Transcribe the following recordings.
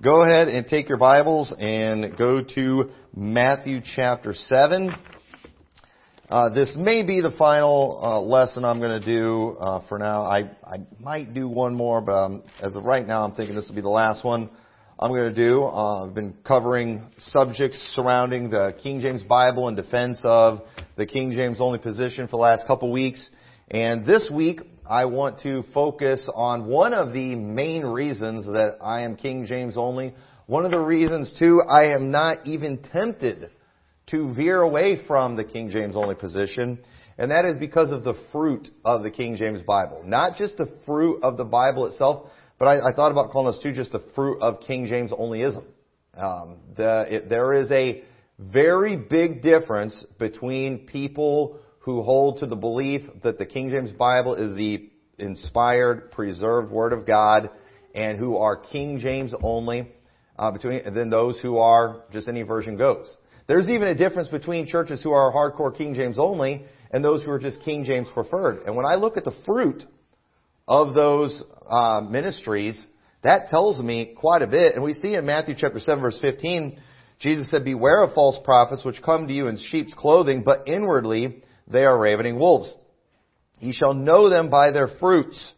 go ahead and take your Bibles and go to Matthew chapter 7. Uh, this may be the final uh, lesson I'm going to do uh, for now. I, I might do one more, but um, as of right now, I'm thinking this will be the last one I'm going to do. Uh, I've been covering subjects surrounding the King James Bible in defense of the King James only position for the last couple weeks. And this week, I want to focus on one of the main reasons that I am King James only. One of the reasons, too, I am not even tempted to veer away from the King James only position. And that is because of the fruit of the King James Bible. Not just the fruit of the Bible itself, but I, I thought about calling this too just the fruit of King James onlyism. Um, the, it, there is a very big difference between people who hold to the belief that the King James Bible is the inspired, preserved Word of God, and who are King James only, uh, between then those who are just any version goes. There's even a difference between churches who are hardcore King James only and those who are just King James preferred. And when I look at the fruit of those uh, ministries, that tells me quite a bit. And we see in Matthew chapter 7 verse 15, Jesus said, Beware of false prophets which come to you in sheep's clothing, but inwardly they are ravening wolves. Ye shall know them by their fruits.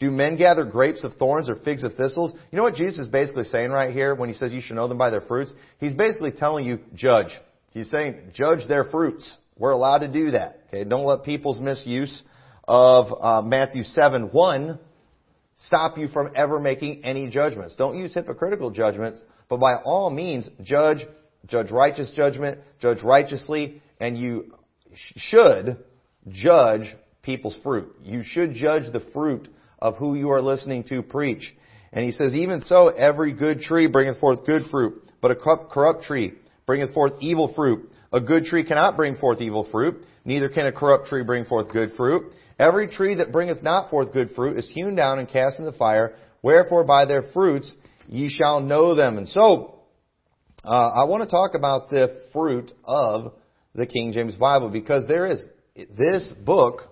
Do men gather grapes of thorns or figs of thistles? You know what Jesus is basically saying right here when he says you should know them by their fruits? He's basically telling you, judge. He's saying, judge their fruits. We're allowed to do that. Okay, don't let people's misuse of uh, Matthew 7 1 stop you from ever making any judgments. Don't use hypocritical judgments, but by all means, judge, judge righteous judgment, judge righteously, and you should judge people's fruit. You should judge the fruit of who you are listening to preach. And he says, even so, every good tree bringeth forth good fruit, but a corrupt tree bringeth forth evil fruit. A good tree cannot bring forth evil fruit, neither can a corrupt tree bring forth good fruit. Every tree that bringeth not forth good fruit is hewn down and cast in the fire. Wherefore by their fruits ye shall know them. And so, uh, I want to talk about the fruit of the King James Bible because there is, this book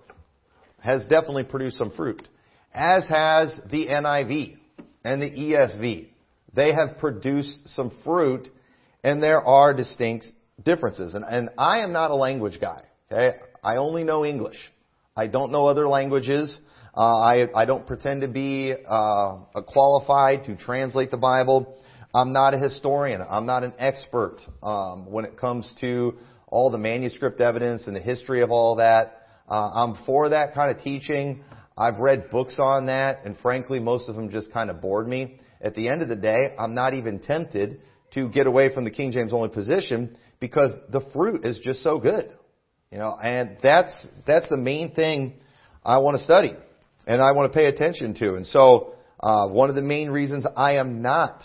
has definitely produced some fruit, as has the NIV and the ESV. They have produced some fruit and there are distinct differences. And, and I am not a language guy. Okay? I only know English. I don't know other languages. Uh, I, I don't pretend to be uh, qualified to translate the Bible. I'm not a historian. I'm not an expert um, when it comes to all the manuscript evidence and the history of all that. Uh, I'm for that kind of teaching. I've read books on that, and frankly, most of them just kind of bored me. At the end of the day, I'm not even tempted to get away from the King James only position because the fruit is just so good. You know, and that's, that's the main thing I want to study and I want to pay attention to. And so, uh, one of the main reasons I am not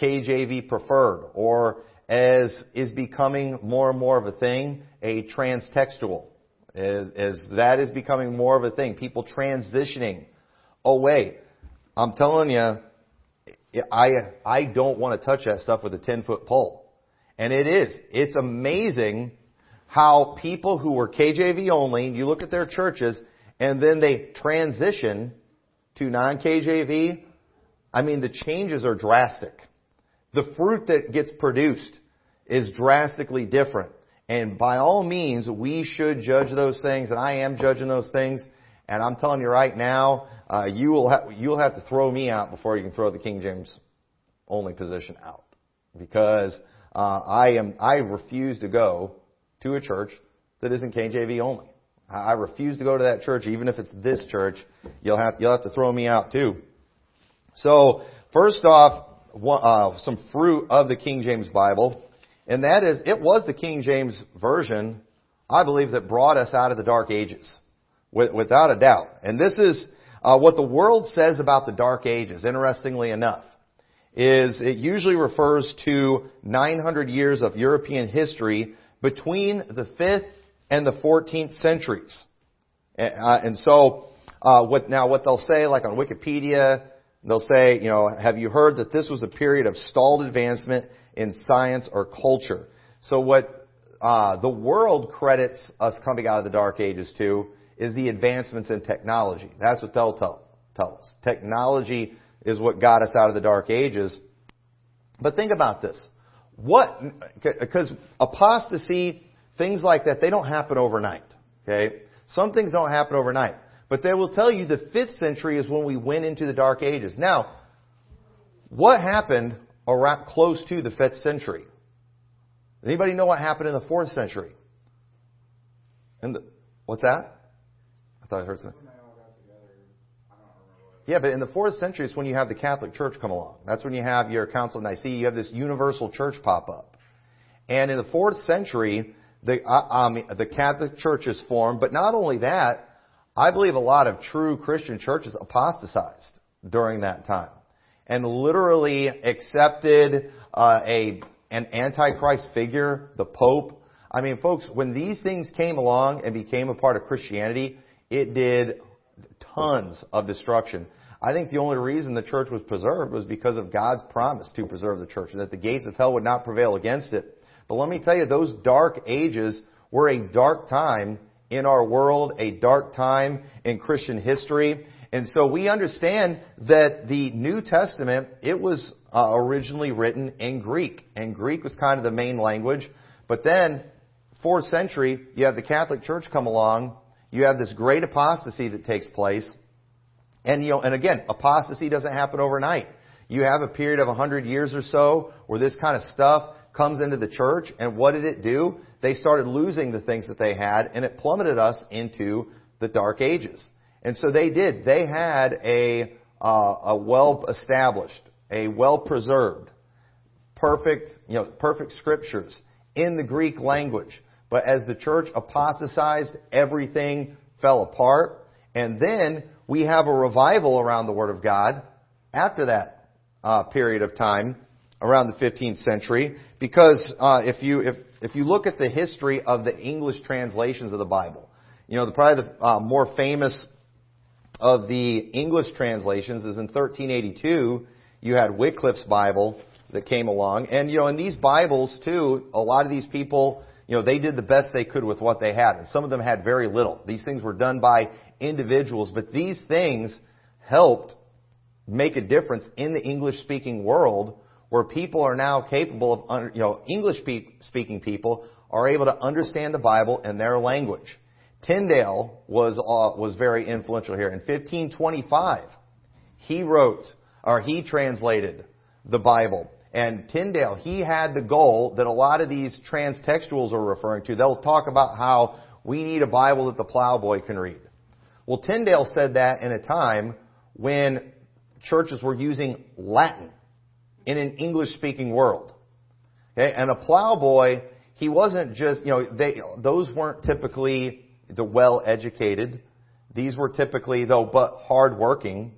KJV preferred or as is becoming more and more of a thing, a transtextual. As, as that is becoming more of a thing. People transitioning away. I'm telling you, I, I don't want to touch that stuff with a 10 foot pole. And it is. It's amazing how people who were KJV only, you look at their churches, and then they transition to non-KJV, I mean, the changes are drastic. The fruit that gets produced is drastically different. And by all means, we should judge those things, and I am judging those things. And I'm telling you right now, uh, you will ha- you'll have to throw me out before you can throw the King James only position out, because uh, I am I refuse to go to a church that isn't KJV only. I refuse to go to that church, even if it's this church. You'll have you'll have to throw me out too. So first off, uh, some fruit of the King James Bible, and that is it was the King James version, I believe, that brought us out of the Dark Ages, without a doubt. And this is uh, what the world says about the Dark Ages. Interestingly enough, is it usually refers to 900 years of European history between the 5th and the 14th centuries. Uh, and so, uh, what, now what they'll say, like on Wikipedia, they'll say, you know, have you heard that this was a period of stalled advancement in science or culture? So what uh, the world credits us coming out of the Dark Ages to is the advancements in technology. That's what they'll tell, tell us. Technology is what got us out of the Dark Ages. But think about this. What, because apostasy, things like that, they don't happen overnight. Okay? Some things don't happen overnight. But they will tell you the 5th century is when we went into the Dark Ages. Now, what happened around close to the 5th century? Anybody know what happened in the 4th century? The, what's that? I thought I heard something. Yeah, but in the fourth century is when you have the Catholic Church come along. That's when you have your Council of Nicaea. You have this universal church pop up. And in the fourth century, the, uh, um, the Catholic Church is formed. But not only that, I believe a lot of true Christian churches apostatized during that time and literally accepted uh, a an antichrist figure, the Pope. I mean, folks, when these things came along and became a part of Christianity, it did tons of destruction. I think the only reason the church was preserved was because of God's promise to preserve the church, and that the gates of hell would not prevail against it. But let me tell you, those dark ages were a dark time in our world, a dark time in Christian history. And so we understand that the New Testament, it was uh, originally written in Greek. And Greek was kind of the main language. But then, fourth century, you have the Catholic Church come along. You have this great apostasy that takes place. And you know, and again, apostasy doesn't happen overnight. You have a period of a hundred years or so where this kind of stuff comes into the church, and what did it do? They started losing the things that they had, and it plummeted us into the dark ages. And so they did. They had a uh, a well established, a well preserved, perfect, you know, perfect scriptures in the Greek language. But as the church apostatized, everything fell apart. And then we have a revival around the Word of God after that uh, period of time, around the 15th century, because uh, if you if if you look at the history of the English translations of the Bible, you know, the, probably the uh, more famous of the English translations is in 1382. You had Wycliffe's Bible that came along, and you know, in these Bibles too, a lot of these people you know, they did the best they could with what they had. And some of them had very little. These things were done by individuals, but these things helped make a difference in the English speaking world where people are now capable of, you know, English speaking people are able to understand the Bible in their language. Tyndale was, uh, was very influential here. In 1525, he wrote, or he translated the Bible. And Tyndale, he had the goal that a lot of these transtextuals are referring to. They'll talk about how we need a Bible that the plowboy can read. Well, Tyndale said that in a time when churches were using Latin in an English speaking world. Okay? And a plowboy, he wasn't just, you know, they, those weren't typically the well educated. These were typically, though, but hard working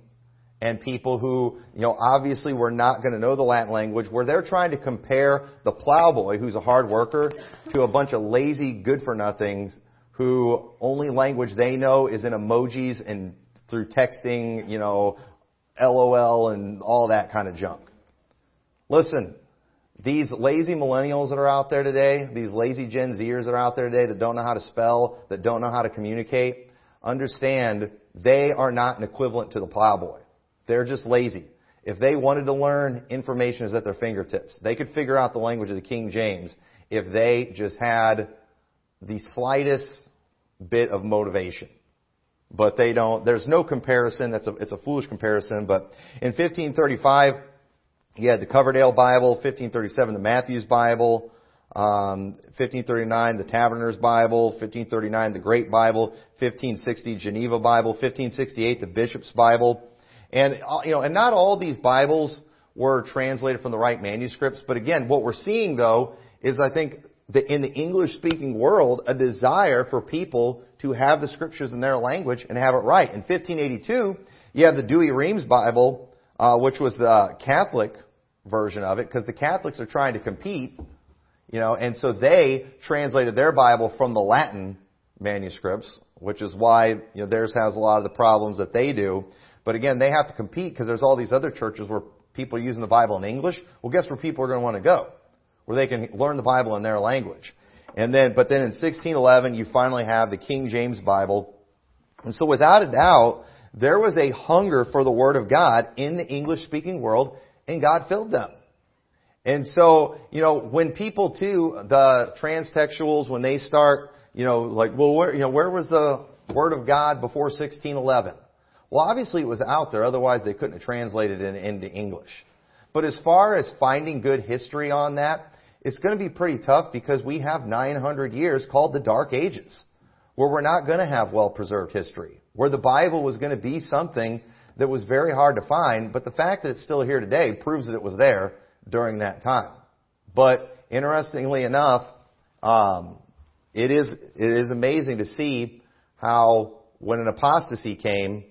and people who, you know, obviously were not going to know the Latin language, where they're trying to compare the plowboy, who's a hard worker, to a bunch of lazy, good-for-nothings who only language they know is in emojis and through texting, you know, LOL and all that kind of junk. Listen, these lazy millennials that are out there today, these lazy Gen Zers that are out there today that don't know how to spell, that don't know how to communicate, understand they are not an equivalent to the plowboy. They're just lazy. If they wanted to learn, information is at their fingertips. They could figure out the language of the King James if they just had the slightest bit of motivation. But they don't, there's no comparison. That's a, it's a foolish comparison. But in 1535, you had the Coverdale Bible, 1537, the Matthews Bible, um, 1539, the Taverner's Bible, 1539, the Great Bible, 1560, Geneva Bible, 1568, the Bishop's Bible, and, uh, you know, and not all these Bibles were translated from the right manuscripts, but again, what we're seeing though is I think that in the English speaking world, a desire for people to have the scriptures in their language and have it right. In 1582, you have the Douay-Rheims Bible, uh, which was the Catholic version of it, because the Catholics are trying to compete, you know, and so they translated their Bible from the Latin manuscripts, which is why you know theirs has a lot of the problems that they do. But again, they have to compete because there's all these other churches where people are using the Bible in English. Well, guess where people are going to want to go? Where they can learn the Bible in their language. And then, but then in 1611, you finally have the King James Bible. And so without a doubt, there was a hunger for the Word of God in the English speaking world, and God filled them. And so, you know, when people too, the transtextuals, when they start, you know, like, well, where, you know, where was the Word of God before 1611? Well, obviously it was out there, otherwise they couldn't have translated it into English. But as far as finding good history on that, it's going to be pretty tough because we have 900 years called the Dark Ages, where we're not going to have well-preserved history, where the Bible was going to be something that was very hard to find, but the fact that it's still here today proves that it was there during that time. But interestingly enough, um, it is it is amazing to see how when an apostasy came,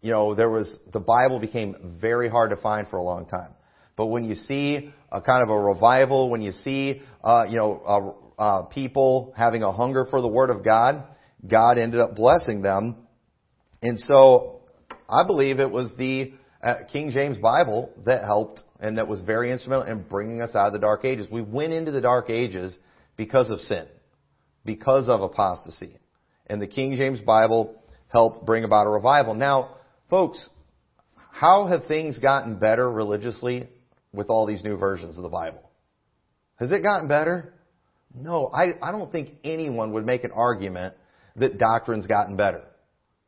you know, there was the Bible became very hard to find for a long time. But when you see a kind of a revival, when you see uh, you know uh, uh, people having a hunger for the Word of God, God ended up blessing them, and so I believe it was the uh, King James Bible that helped and that was very instrumental in bringing us out of the dark ages. We went into the dark ages because of sin, because of apostasy. And the King James Bible helped bring about a revival. Now, folks, how have things gotten better religiously with all these new versions of the Bible? Has it gotten better? No, I, I don't think anyone would make an argument that doctrine's gotten better.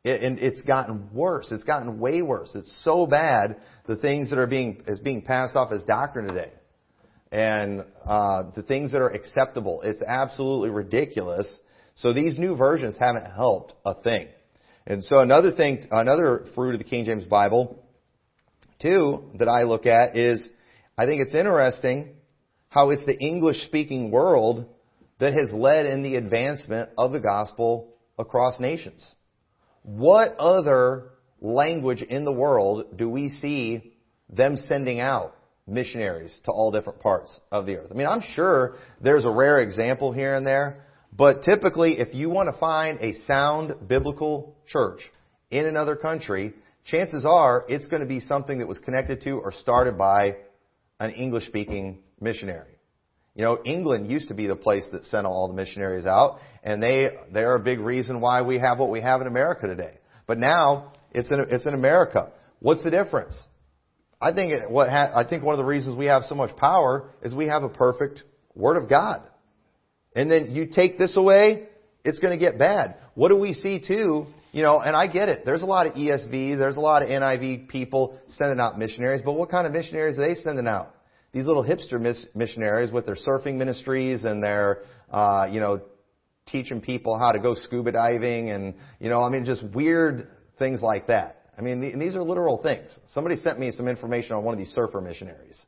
It, and it's gotten worse. It's gotten way worse. It's so bad the things that are being is being passed off as doctrine today, and uh, the things that are acceptable. It's absolutely ridiculous. So these new versions haven't helped a thing. And so another thing, another fruit of the King James Bible, too, that I look at is, I think it's interesting how it's the English speaking world that has led in the advancement of the gospel across nations. What other language in the world do we see them sending out missionaries to all different parts of the earth? I mean, I'm sure there's a rare example here and there, but typically if you want to find a sound biblical church in another country, chances are it's going to be something that was connected to or started by an English speaking missionary. You know, England used to be the place that sent all the missionaries out, and they they are a big reason why we have what we have in America today. But now it's in it's in America. What's the difference? I think it, what ha, I think one of the reasons we have so much power is we have a perfect Word of God. And then you take this away, it's going to get bad. What do we see too? You know, and I get it. There's a lot of ESV, there's a lot of NIV people sending out missionaries, but what kind of missionaries are they sending out? These little hipster mis- missionaries with their surfing ministries and their, uh, you know, teaching people how to go scuba diving and, you know, I mean, just weird things like that. I mean, the, these are literal things. Somebody sent me some information on one of these surfer missionaries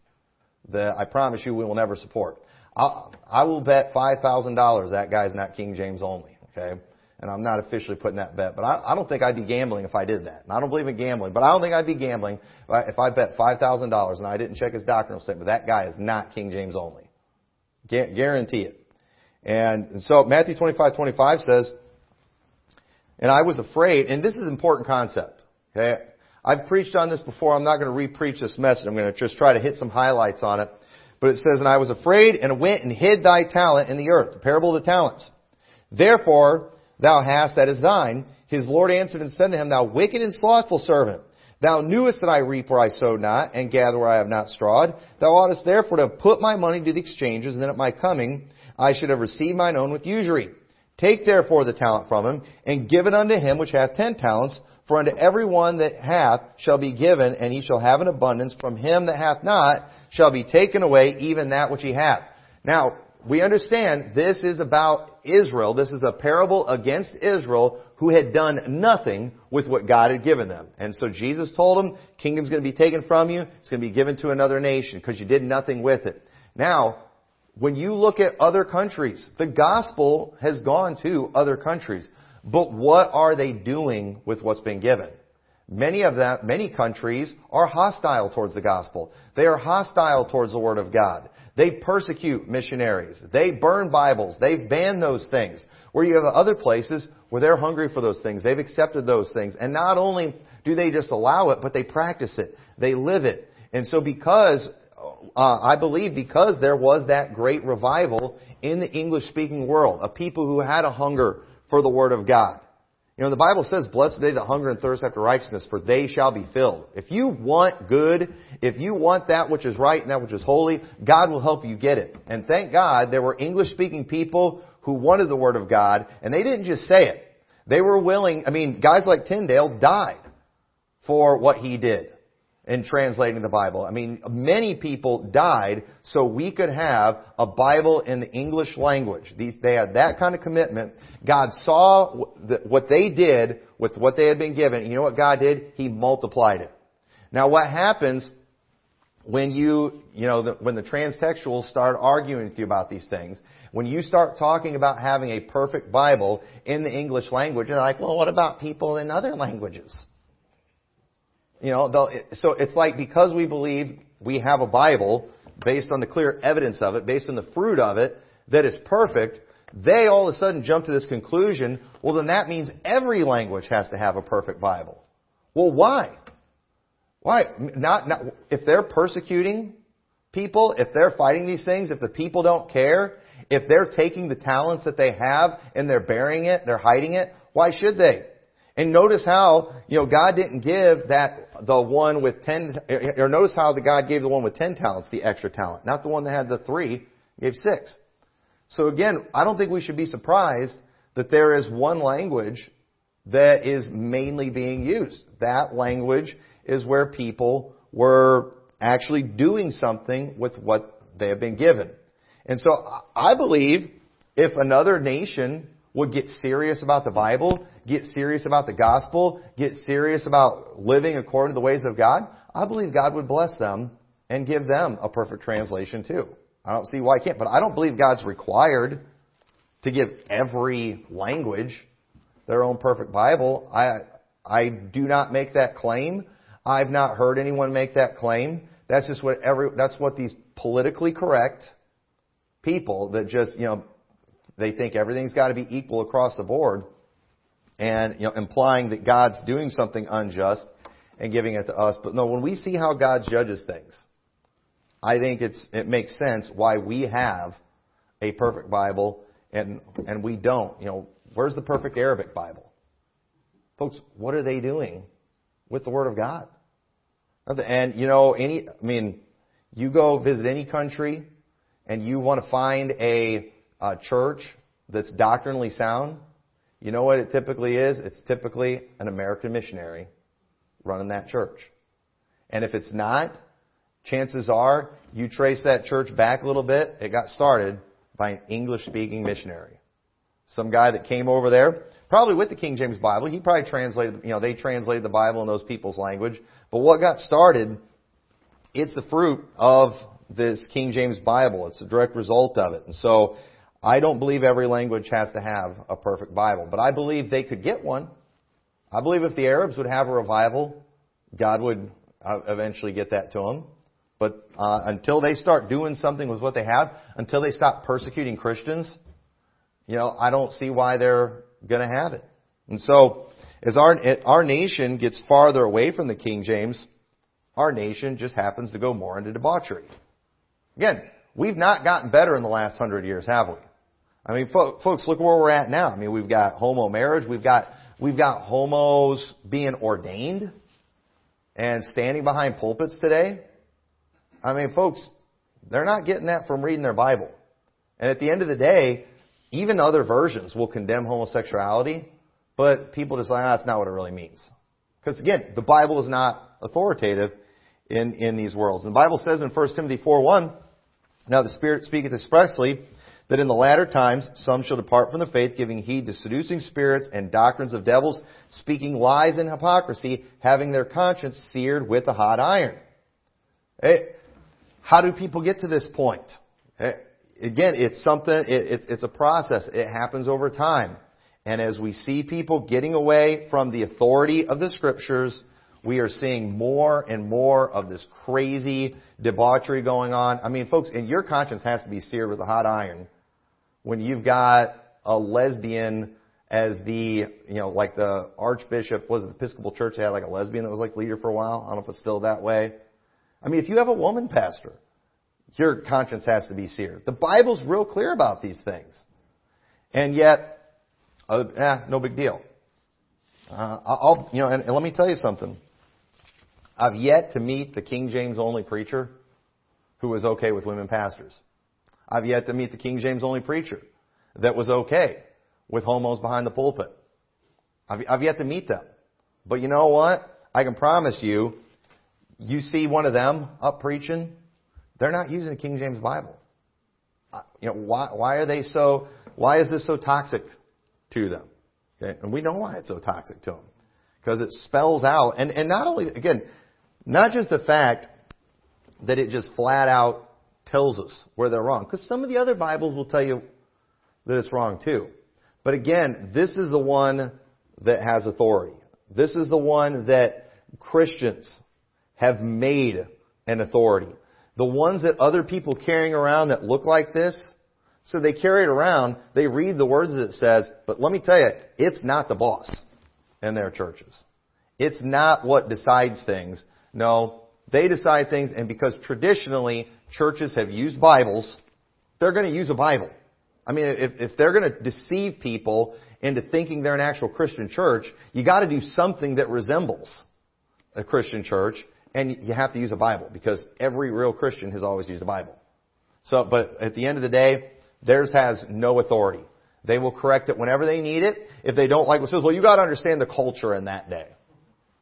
that I promise you we will never support. I'll, I will bet $5,000 that guy's not King James only, okay? And I'm not officially putting that bet, but I, I don't think I'd be gambling if I did that. And I don't believe in gambling, but I don't think I'd be gambling if I bet five thousand dollars and I didn't check his doctrinal statement. That guy is not King James only, guarantee it. And so Matthew 25:25 says, "And I was afraid." And this is an important concept. Okay, I've preached on this before. I'm not going to re-preach this message. I'm going to just try to hit some highlights on it. But it says, "And I was afraid and went and hid thy talent in the earth." The parable of the talents. Therefore thou hast that is thine. His Lord answered and said to him, Thou wicked and slothful servant, thou knewest that I reap where I sowed not, and gather where I have not strawed. Thou oughtest therefore to have put my money to the exchanges, and then at my coming I should have received mine own with usury. Take therefore the talent from him, and give it unto him which hath ten talents, for unto every one that hath shall be given, and he shall have an abundance. From him that hath not shall be taken away even that which he hath. Now, we understand this is about Israel. This is a parable against Israel who had done nothing with what God had given them. And so Jesus told them, kingdom's going to be taken from you. It's going to be given to another nation because you did nothing with it. Now, when you look at other countries, the gospel has gone to other countries. But what are they doing with what's been given? Many of them, many countries are hostile towards the gospel. They are hostile towards the Word of God. They persecute missionaries. They burn Bibles. They've banned those things. Where you have other places where they're hungry for those things. They've accepted those things. And not only do they just allow it, but they practice it. They live it. And so because, uh, I believe because there was that great revival in the English speaking world, a people who had a hunger for the Word of God. You know, the Bible says, blessed they that hunger and thirst after righteousness, for they shall be filled. If you want good, if you want that which is right and that which is holy, God will help you get it. And thank God there were English speaking people who wanted the Word of God, and they didn't just say it. They were willing, I mean, guys like Tyndale died for what he did in translating the Bible. I mean, many people died so we could have a Bible in the English language. These, they had that kind of commitment. God saw what they did with what they had been given. You know what God did? He multiplied it. Now what happens when you, you know, the, when the transtextuals start arguing with you about these things, when you start talking about having a perfect Bible in the English language, they're like, well, what about people in other languages? You know, so it's like because we believe we have a Bible based on the clear evidence of it, based on the fruit of it, that is perfect, they all of a sudden jump to this conclusion, well then that means every language has to have a perfect Bible. Well, why? Why? Not, not, if they're persecuting people, if they're fighting these things, if the people don't care, if they're taking the talents that they have and they're burying it, they're hiding it, why should they? And notice how, you know, God didn't give that, the one with ten, or notice how the God gave the one with ten talents the extra talent, not the one that had the three, gave six. So again, I don't think we should be surprised that there is one language that is mainly being used. That language is where people were actually doing something with what they have been given. And so I believe if another nation would get serious about the Bible, get serious about the gospel, get serious about living according to the ways of God, I believe God would bless them and give them a perfect translation too. I don't see why I can't, but I don't believe God's required to give every language their own perfect Bible. I, I do not make that claim. I've not heard anyone make that claim. That's just what every, that's what these politically correct people that just, you know, they think everything's got to be equal across the board and you know implying that God's doing something unjust and giving it to us. But no, when we see how God judges things, I think it's it makes sense why we have a perfect Bible and and we don't. You know, where's the perfect Arabic Bible? Folks, what are they doing with the Word of God? And you know, any I mean, you go visit any country and you want to find a, a church that's doctrinally sound, you know what it typically is? It's typically an American missionary running that church. And if it's not, chances are you trace that church back a little bit, it got started by an English speaking missionary. Some guy that came over there, probably with the King James Bible, he probably translated, you know, they translated the Bible in those people's language. But what got started, it's the fruit of this King James Bible. It's a direct result of it. And so, I don't believe every language has to have a perfect Bible, but I believe they could get one. I believe if the Arabs would have a revival, God would uh, eventually get that to them. But uh, until they start doing something with what they have, until they stop persecuting Christians, you know, I don't see why they're going to have it. And so, as our our nation gets farther away from the King James, our nation just happens to go more into debauchery. Again, we've not gotten better in the last hundred years, have we? I mean, folks, look where we're at now. I mean, we've got homo marriage, we've got we've got homos being ordained and standing behind pulpits today. I mean, folks, they're not getting that from reading their Bible. And at the end of the day, even other versions will condemn homosexuality, but people just like, ah, that's not what it really means. Because again, the Bible is not authoritative in, in these worlds. And the Bible says in 1 Timothy 4.1, Now the Spirit speaketh expressly that in the latter times some shall depart from the faith, giving heed to seducing spirits and doctrines of devils, speaking lies and hypocrisy, having their conscience seared with a hot iron. Hey, how do people get to this point? Hey, again, it's something, it, it, it's a process. It happens over time. And as we see people getting away from the authority of the scriptures, we are seeing more and more of this crazy debauchery going on. I mean, folks, and your conscience has to be seared with a hot iron when you've got a lesbian as the, you know, like the Archbishop, was the Episcopal Church, had like a lesbian that was like leader for a while. I don't know if it's still that way. I mean, if you have a woman pastor, your conscience has to be seared. The Bible's real clear about these things. And yet, uh, eh, no big deal. Uh, I'll, you know, and, and let me tell you something. I've yet to meet the King James only preacher who was okay with women pastors. I've yet to meet the King James only preacher that was okay with homos behind the pulpit. I've, I've yet to meet them. But you know what? I can promise you, you see one of them up preaching, they're not using the King James Bible. You know, why, why are they so, why is this so toxic to them? Okay? And we know why it's so toxic to them. Because it spells out, and, and not only, again, not just the fact that it just flat out tells us where they're wrong. Because some of the other Bibles will tell you that it's wrong too. But again, this is the one that has authority. This is the one that Christians have made an authority. The ones that other people carrying around that look like this, so they carry it around, they read the words that it says, but let me tell you, it's not the boss in their churches. It's not what decides things. No, they decide things, and because traditionally churches have used Bibles, they're going to use a Bible. I mean, if, if they're going to deceive people into thinking they're an actual Christian church, you got to do something that resembles a Christian church, and you have to use a Bible because every real Christian has always used a Bible. So, but at the end of the day, theirs has no authority. They will correct it whenever they need it. If they don't like what says, well, you got to understand the culture in that day.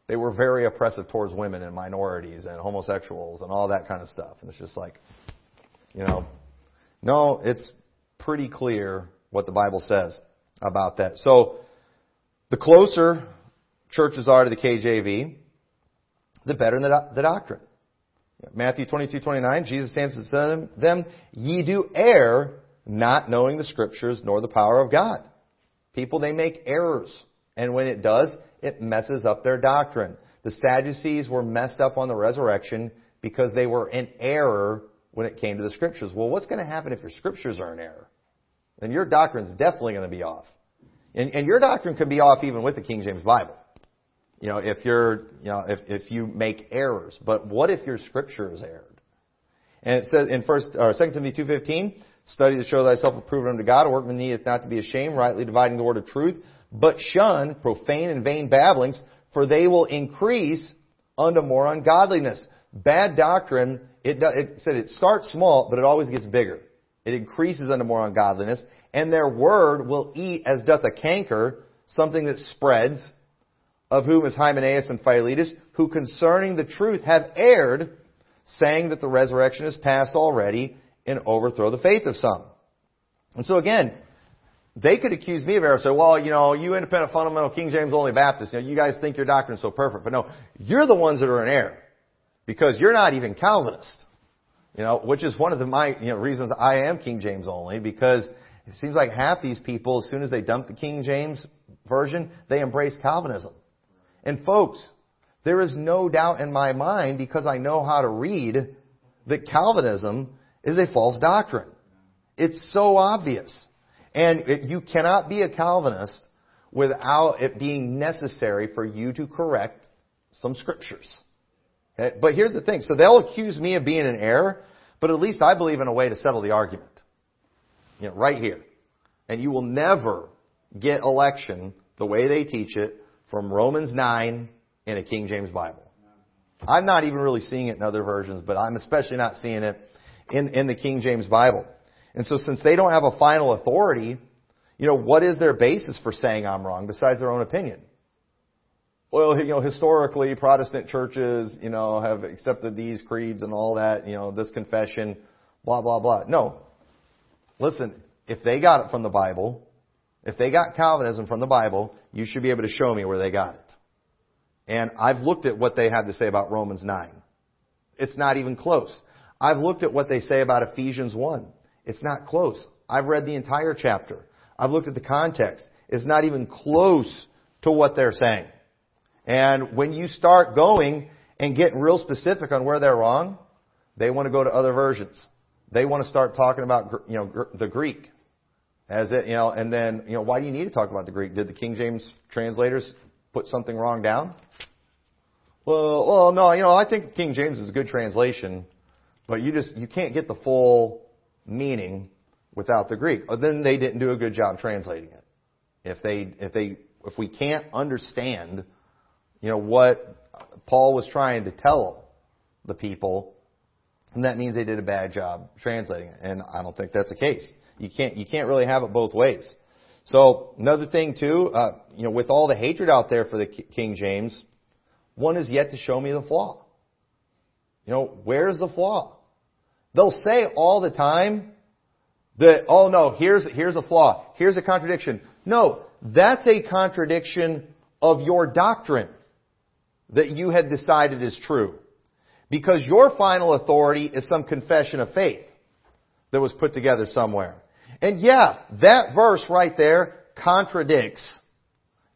They were very oppressive towards women and minorities and homosexuals and all that kind of stuff. And it's just like, you know, no, it's pretty clear what the Bible says about that. So, the closer churches are to the KJV, the better the, the doctrine. Matthew 22, 29, Jesus answers them, them, ye do err, not knowing the scriptures nor the power of God. People, they make errors. And when it does, it messes up their doctrine. The Sadducees were messed up on the resurrection because they were in error when it came to the scriptures. Well, what's going to happen if your scriptures are in error? Then your doctrine's definitely going to be off. And, and your doctrine could be off even with the King James Bible. You know, if you're, you know, if, if you make errors. But what if your scripture is erred? And it says in first, or 2 Timothy 2.15, study to show thyself approved unto God, a workman needeth not to be ashamed, rightly dividing the word of truth, but shun profane and vain babblings, for they will increase unto more ungodliness. Bad doctrine, it, it said it starts small, but it always gets bigger. It increases unto more ungodliness, and their word will eat as doth a canker, something that spreads, of whom is Hymenaeus and Philetus, who concerning the truth have erred, saying that the resurrection is past already, and overthrow the faith of some. And so again, they could accuse me of error. Say, well, you know, you independent fundamental King James only Baptists, you know, you guys think your doctrine's so perfect. But no, you're the ones that are in error. Because you're not even Calvinist. You know, which is one of the my you know, reasons I am King James only, because it seems like half these people, as soon as they dump the King James version, they embrace Calvinism. And folks, there is no doubt in my mind, because I know how to read, that Calvinism is a false doctrine. It's so obvious. And it, you cannot be a Calvinist without it being necessary for you to correct some scriptures. Okay? But here's the thing. So they'll accuse me of being in error, but at least I believe in a way to settle the argument. You know, right here. And you will never get election the way they teach it from Romans 9 in a King James Bible. I'm not even really seeing it in other versions, but I'm especially not seeing it in, in the King James Bible. And so since they don't have a final authority, you know, what is their basis for saying I'm wrong besides their own opinion? Well, you know, historically Protestant churches, you know, have accepted these creeds and all that, you know, this confession, blah, blah, blah. No. Listen, if they got it from the Bible, if they got Calvinism from the Bible, you should be able to show me where they got it. And I've looked at what they have to say about Romans 9. It's not even close. I've looked at what they say about Ephesians 1. It's not close. I've read the entire chapter. I've looked at the context. It's not even close to what they're saying. And when you start going and getting real specific on where they're wrong, they want to go to other versions. They want to start talking about, you know, the Greek. As it, you know, and then, you know, why do you need to talk about the Greek? Did the King James translators put something wrong down? Well, well, no, you know, I think King James is a good translation, but you just, you can't get the full meaning without the Greek. Then they didn't do a good job translating it. If they if they if we can't understand, you know, what Paul was trying to tell the people, then that means they did a bad job translating it. And I don't think that's the case. You can't, you can't really have it both ways. So another thing too, uh, you know, with all the hatred out there for the King James, one is yet to show me the flaw. You know, where's the flaw? They'll say all the time that, oh no, here's, here's a flaw. Here's a contradiction. No, that's a contradiction of your doctrine that you had decided is true. Because your final authority is some confession of faith that was put together somewhere. And yeah, that verse right there contradicts,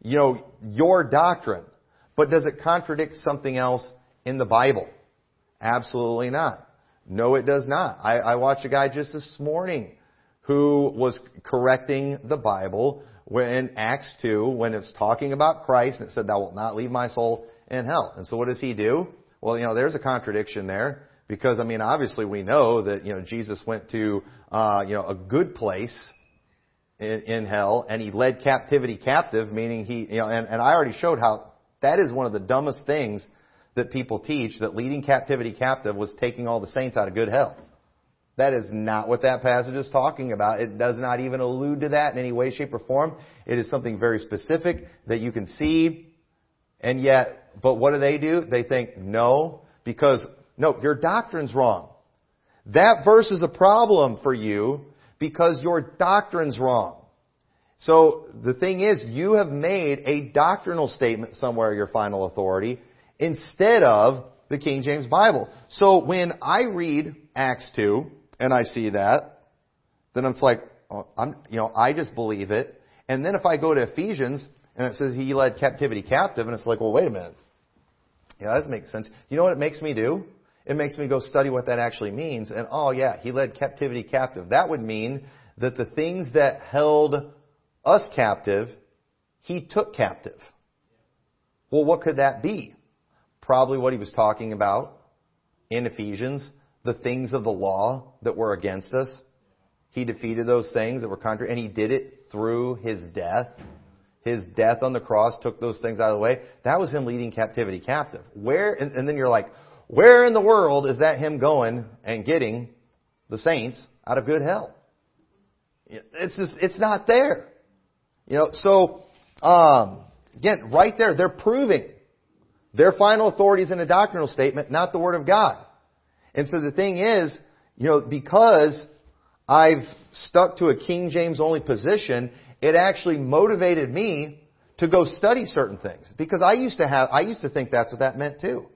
you know, your doctrine. But does it contradict something else in the Bible? Absolutely not. No, it does not. I, I watched a guy just this morning who was correcting the Bible when Acts 2, when it's talking about Christ, and it said, Thou wilt not leave my soul in hell. And so what does he do? Well, you know, there's a contradiction there. Because, I mean, obviously we know that, you know, Jesus went to, uh, you know, a good place in, in hell, and he led captivity captive, meaning he, you know, and, and I already showed how that is one of the dumbest things that people teach, that leading captivity captive was taking all the saints out of good hell. That is not what that passage is talking about. It does not even allude to that in any way, shape, or form. It is something very specific that you can see. And yet, but what do they do? They think, no, because, no, your doctrine's wrong. That verse is a problem for you because your doctrine's wrong. So the thing is, you have made a doctrinal statement somewhere, your final authority, instead of the King James Bible. So when I read Acts 2 and I see that, then it's like, oh, I'm, you know, I just believe it. And then if I go to Ephesians and it says he led captivity captive, and it's like, well, wait a minute. Yeah, that doesn't make sense. You know what it makes me do? It makes me go study what that actually means. And oh yeah, he led captivity captive. That would mean that the things that held us captive, he took captive. Well, what could that be? Probably what he was talking about in Ephesians, the things of the law that were against us. He defeated those things that were contrary, and he did it through his death. His death on the cross took those things out of the way. That was him leading captivity captive. Where, and, and then you're like, where in the world is that him going and getting the saints out of good hell? It's just, it's not there. You know, so, um, again, right there, they're proving their final authority is in a doctrinal statement, not the Word of God. And so the thing is, you know, because I've stuck to a King James only position, it actually motivated me to go study certain things. Because I used to have, I used to think that's what that meant too.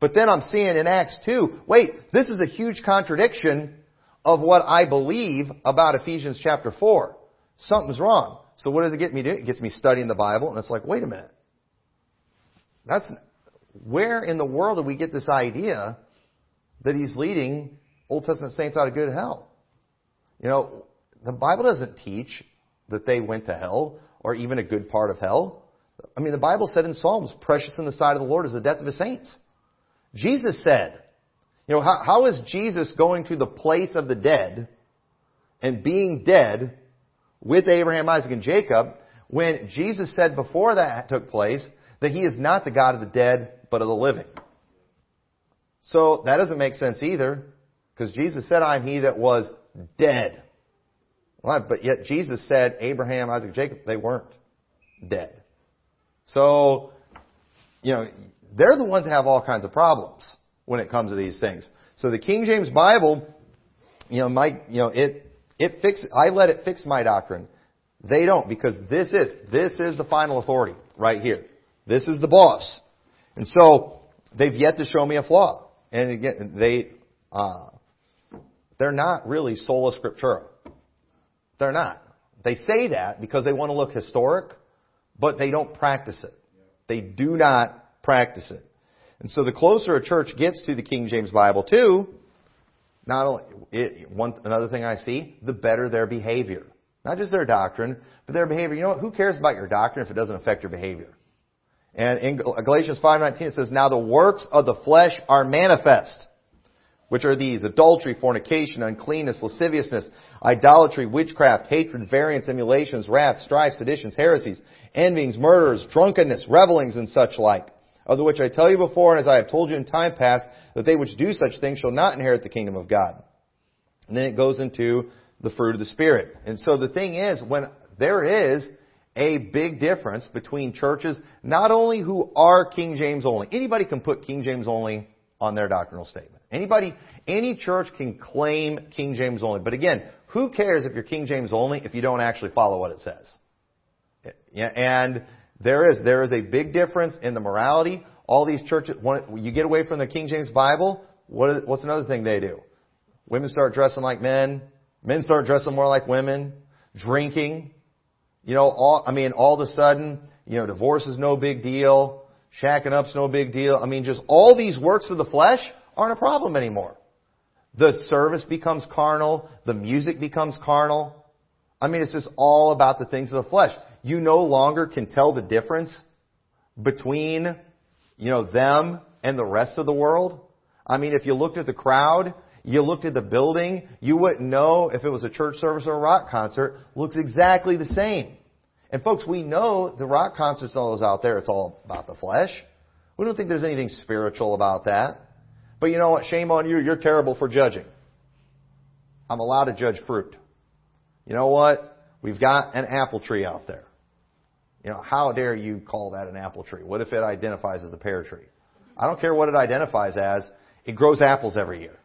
But then I'm seeing in Acts 2, wait, this is a huge contradiction of what I believe about Ephesians chapter 4. Something's wrong. So what does it get me to? It gets me studying the Bible, and it's like, wait a minute. That's, where in the world do we get this idea that he's leading Old Testament saints out of good hell? You know, the Bible doesn't teach that they went to hell or even a good part of hell. I mean, the Bible said in Psalms, precious in the sight of the Lord is the death of his saints. Jesus said, you know, how, how is Jesus going to the place of the dead and being dead with Abraham, Isaac, and Jacob when Jesus said before that took place that he is not the God of the dead, but of the living. So that doesn't make sense either, because Jesus said, I am he that was dead. Well, but yet Jesus said, Abraham, Isaac, Jacob, they weren't dead. So, you know, they're the ones that have all kinds of problems when it comes to these things. So the King James Bible, you know, my, you know, it, it fix, I let it fix my doctrine. They don't because this is, this is the final authority right here. This is the boss. And so they've yet to show me a flaw. And again, they uh, they're not really sola scriptura. They're not. They say that because they want to look historic, but they don't practice it. They do not practice it. And so the closer a church gets to the King James Bible too, not only it, one another thing I see, the better their behavior. Not just their doctrine, but their behavior. You know what? Who cares about your doctrine if it doesn't affect your behavior? And in Galatians 5:19 it says, "Now the works of the flesh are manifest, which are these adultery, fornication, uncleanness, lasciviousness, idolatry, witchcraft, hatred, variance, emulations, wrath, strife, seditions, heresies, envyings, murders, drunkenness, revelings, and such like, of the which I tell you before, and as I have told you in time past, that they which do such things shall not inherit the kingdom of God. And then it goes into the fruit of the Spirit. And so the thing is, when there is a big difference between churches, not only who are King James only. Anybody can put King James only on their doctrinal statement. Anybody, any church can claim King James only. But again, who cares if you're King James only if you don't actually follow what it says? And there is, there is a big difference in the morality. All these churches, when you get away from the King James Bible, what, what's another thing they do? Women start dressing like men. Men start dressing more like women. Drinking. You know, all, I mean, all of a sudden, you know, divorce is no big deal. Shacking up's no big deal. I mean, just all these works of the flesh aren't a problem anymore. The service becomes carnal. The music becomes carnal. I mean, it's just all about the things of the flesh. You no longer can tell the difference between, you know, them and the rest of the world. I mean, if you looked at the crowd, you looked at the building, you wouldn't know if it was a church service or a rock concert. Looks exactly the same. And folks, we know the rock concerts and all those out there, it's all about the flesh. We don't think there's anything spiritual about that. But you know what? Shame on you. You're terrible for judging. I'm allowed to judge fruit. You know what? We've got an apple tree out there. You know, how dare you call that an apple tree? What if it identifies as a pear tree? I don't care what it identifies as. It grows apples every year.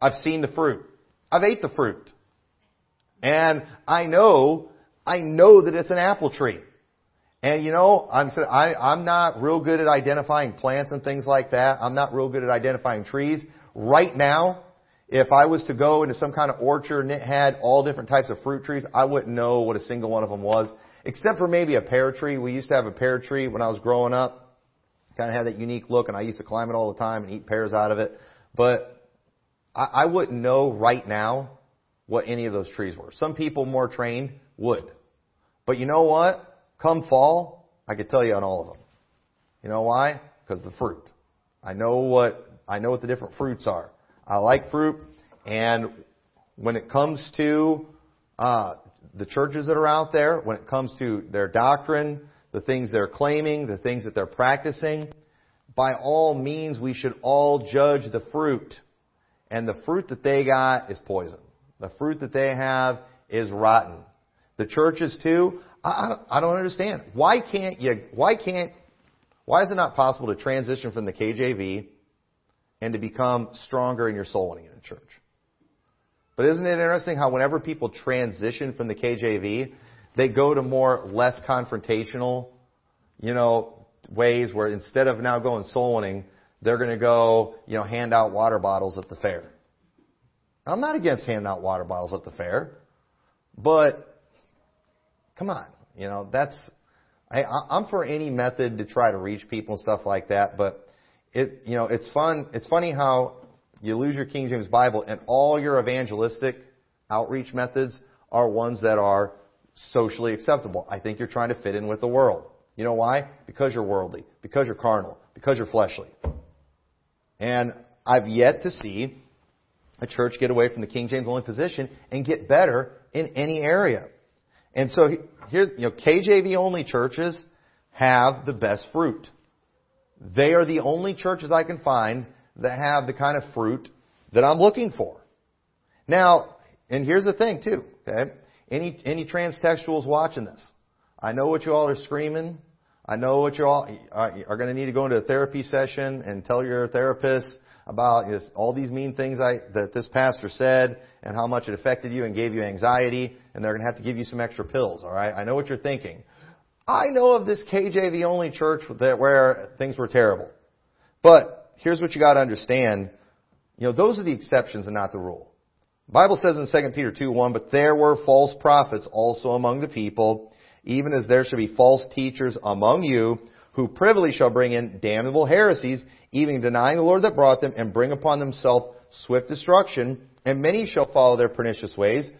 I've seen the fruit. I've ate the fruit. And I know, I know that it's an apple tree. And you know, I'm I, I'm not real good at identifying plants and things like that. I'm not real good at identifying trees. Right now, if I was to go into some kind of orchard and it had all different types of fruit trees, I wouldn't know what a single one of them was, except for maybe a pear tree. We used to have a pear tree when I was growing up. Kind of had that unique look, and I used to climb it all the time and eat pears out of it. But I, I wouldn't know right now what any of those trees were. Some people more trained would. But you know what? Come fall, I could tell you on all of them. You know why? Because the fruit. I know what I know what the different fruits are. I like fruit, and when it comes to uh, the churches that are out there, when it comes to their doctrine, the things they're claiming, the things that they're practicing, by all means, we should all judge the fruit. And the fruit that they got is poison. The fruit that they have is rotten. The churches too, I, I don't understand. Why can't you, why can't, why is it not possible to transition from the KJV and to become stronger in your soul winning in a church? But isn't it interesting how whenever people transition from the KJV, they go to more less confrontational, you know, ways where instead of now going soul winning, they're going to go, you know, hand out water bottles at the fair. I'm not against handing out water bottles at the fair, but come on, you know, that's, I, I'm for any method to try to reach people and stuff like that, but it, you know, it's fun, it's funny how you lose your King James Bible and all your evangelistic outreach methods are ones that are socially acceptable. I think you're trying to fit in with the world. You know why? Because you're worldly, because you're carnal, because you're fleshly. And I've yet to see a church get away from the King James only position and get better in any area. And so here's, you know, KJV only churches have the best fruit. They are the only churches I can find that have the kind of fruit that I'm looking for. Now, and here's the thing too, okay? Any, any transtextuals watching this, I know what you all are screaming I know what you all uh, are, are going to need to go into a therapy session and tell your therapist about all these mean things I, that this pastor said and how much it affected you and gave you anxiety, and they're going to have to give you some extra pills. All right, I know what you're thinking. I know of this KJV only church that where things were terrible, but here's what you got to understand. You know, those are the exceptions and not the rule. The Bible says in 2 Peter 2, 1, but there were false prophets also among the people even as there shall be false teachers among you, who privily shall bring in damnable heresies, even denying the Lord that brought them, and bring upon themselves swift destruction. And many shall follow their pernicious ways,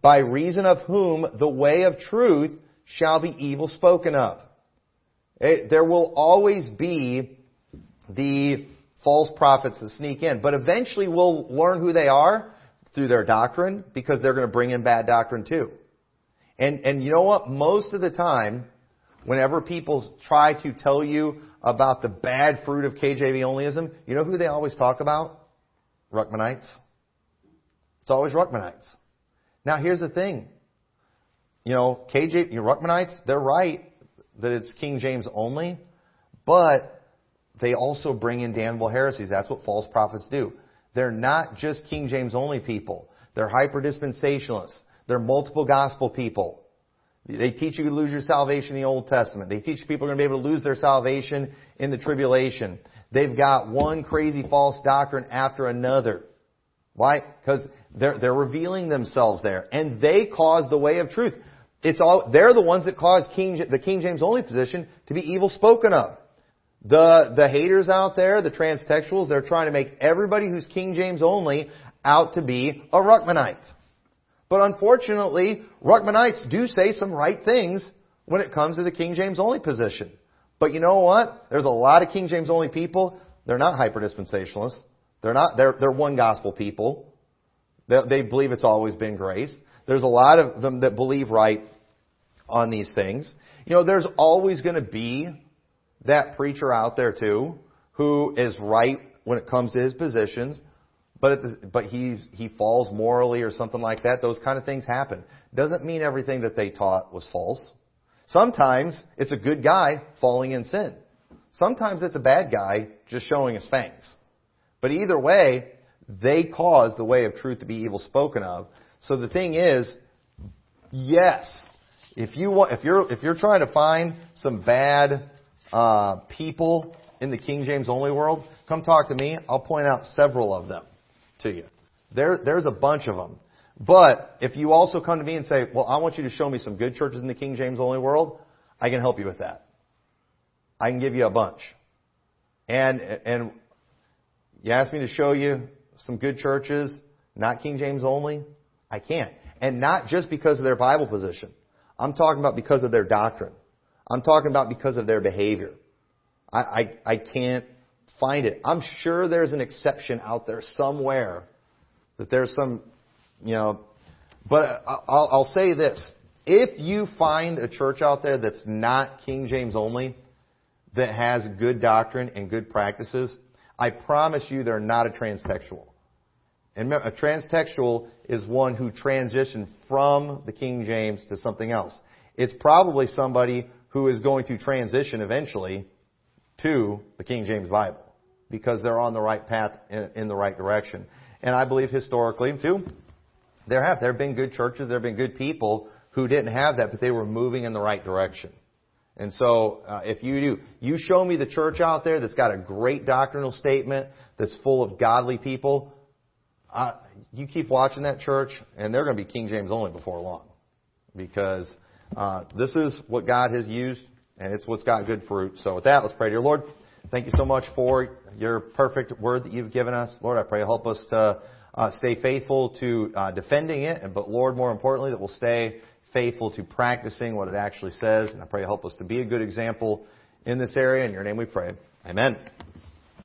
by reason of whom the way of truth shall be evil spoken of. It, there will always be the false prophets that sneak in. But eventually we'll learn who they are through their doctrine because they're going to bring in bad doctrine too. And, and you know what? Most of the time, whenever people try to tell you about the bad fruit of KJV onlyism, you know who they always talk about? Ruckmanites. It's always Ruckmanites. Now here's the thing. You know, KJ, you Ruckmanites, they're right that it's King James only, but they also bring in damnable heresies. That's what false prophets do. They're not just King James only people. They're hyper dispensationalists. They're multiple gospel people. They teach you to lose your salvation in the Old Testament. They teach people are going to be able to lose their salvation in the tribulation. They've got one crazy false doctrine after another. Why? Because they're, they're revealing themselves there. And they cause the way of truth. It's all, they're the ones that cause King, the King James only position to be evil spoken of. The, the haters out there, the transtextuals, they're trying to make everybody who's King James only out to be a Ruckmanite. But unfortunately, Ruckmanites do say some right things when it comes to the King James only position. But you know what? There's a lot of King James only people. They're not hyper-dispensationalists. They're not, they're, they're one gospel people. They, they believe it's always been grace. There's a lot of them that believe right on these things. You know, there's always going to be that preacher out there too who is right when it comes to his positions, but the, but he he falls morally or something like that. Those kind of things happen. Doesn't mean everything that they taught was false. Sometimes it's a good guy falling in sin. Sometimes it's a bad guy just showing his fangs. But either way, they cause the way of truth to be evil spoken of. So the thing is, yes, if you want, if you're if you're trying to find some bad uh, people in the King James only world, come talk to me. I'll point out several of them to you. There, there's a bunch of them. But if you also come to me and say, well, I want you to show me some good churches in the King James only world, I can help you with that. I can give you a bunch. And, and you ask me to show you some good churches, not King James only, I can't. And not just because of their Bible position. I'm talking about because of their doctrine. I'm talking about because of their behavior. I, I, I can't find it. I'm sure there's an exception out there somewhere that there's some, you know, but I'll, I'll say this. If you find a church out there that's not King James only, that has good doctrine and good practices, I promise you they're not a transtextual. And a transtextual is one who transitioned from the King James to something else. It's probably somebody who is going to transition eventually to the King James Bible because they're on the right path in the right direction. And I believe historically too, there have there have been good churches, there have been good people who didn't have that, but they were moving in the right direction. And so, uh, if you do, you show me the church out there that's got a great doctrinal statement, that's full of godly people. Uh, you keep watching that church, and they're going to be King James only before long, because uh, this is what God has used, and it's what's got good fruit. So, with that, let's pray, dear Lord. Thank you so much for your perfect word that you've given us. Lord, I pray you help us to uh, stay faithful to uh, defending it, but Lord, more importantly, that we'll stay faithful to practicing what it actually says. And I pray you help us to be a good example in this area. In your name we pray. Amen.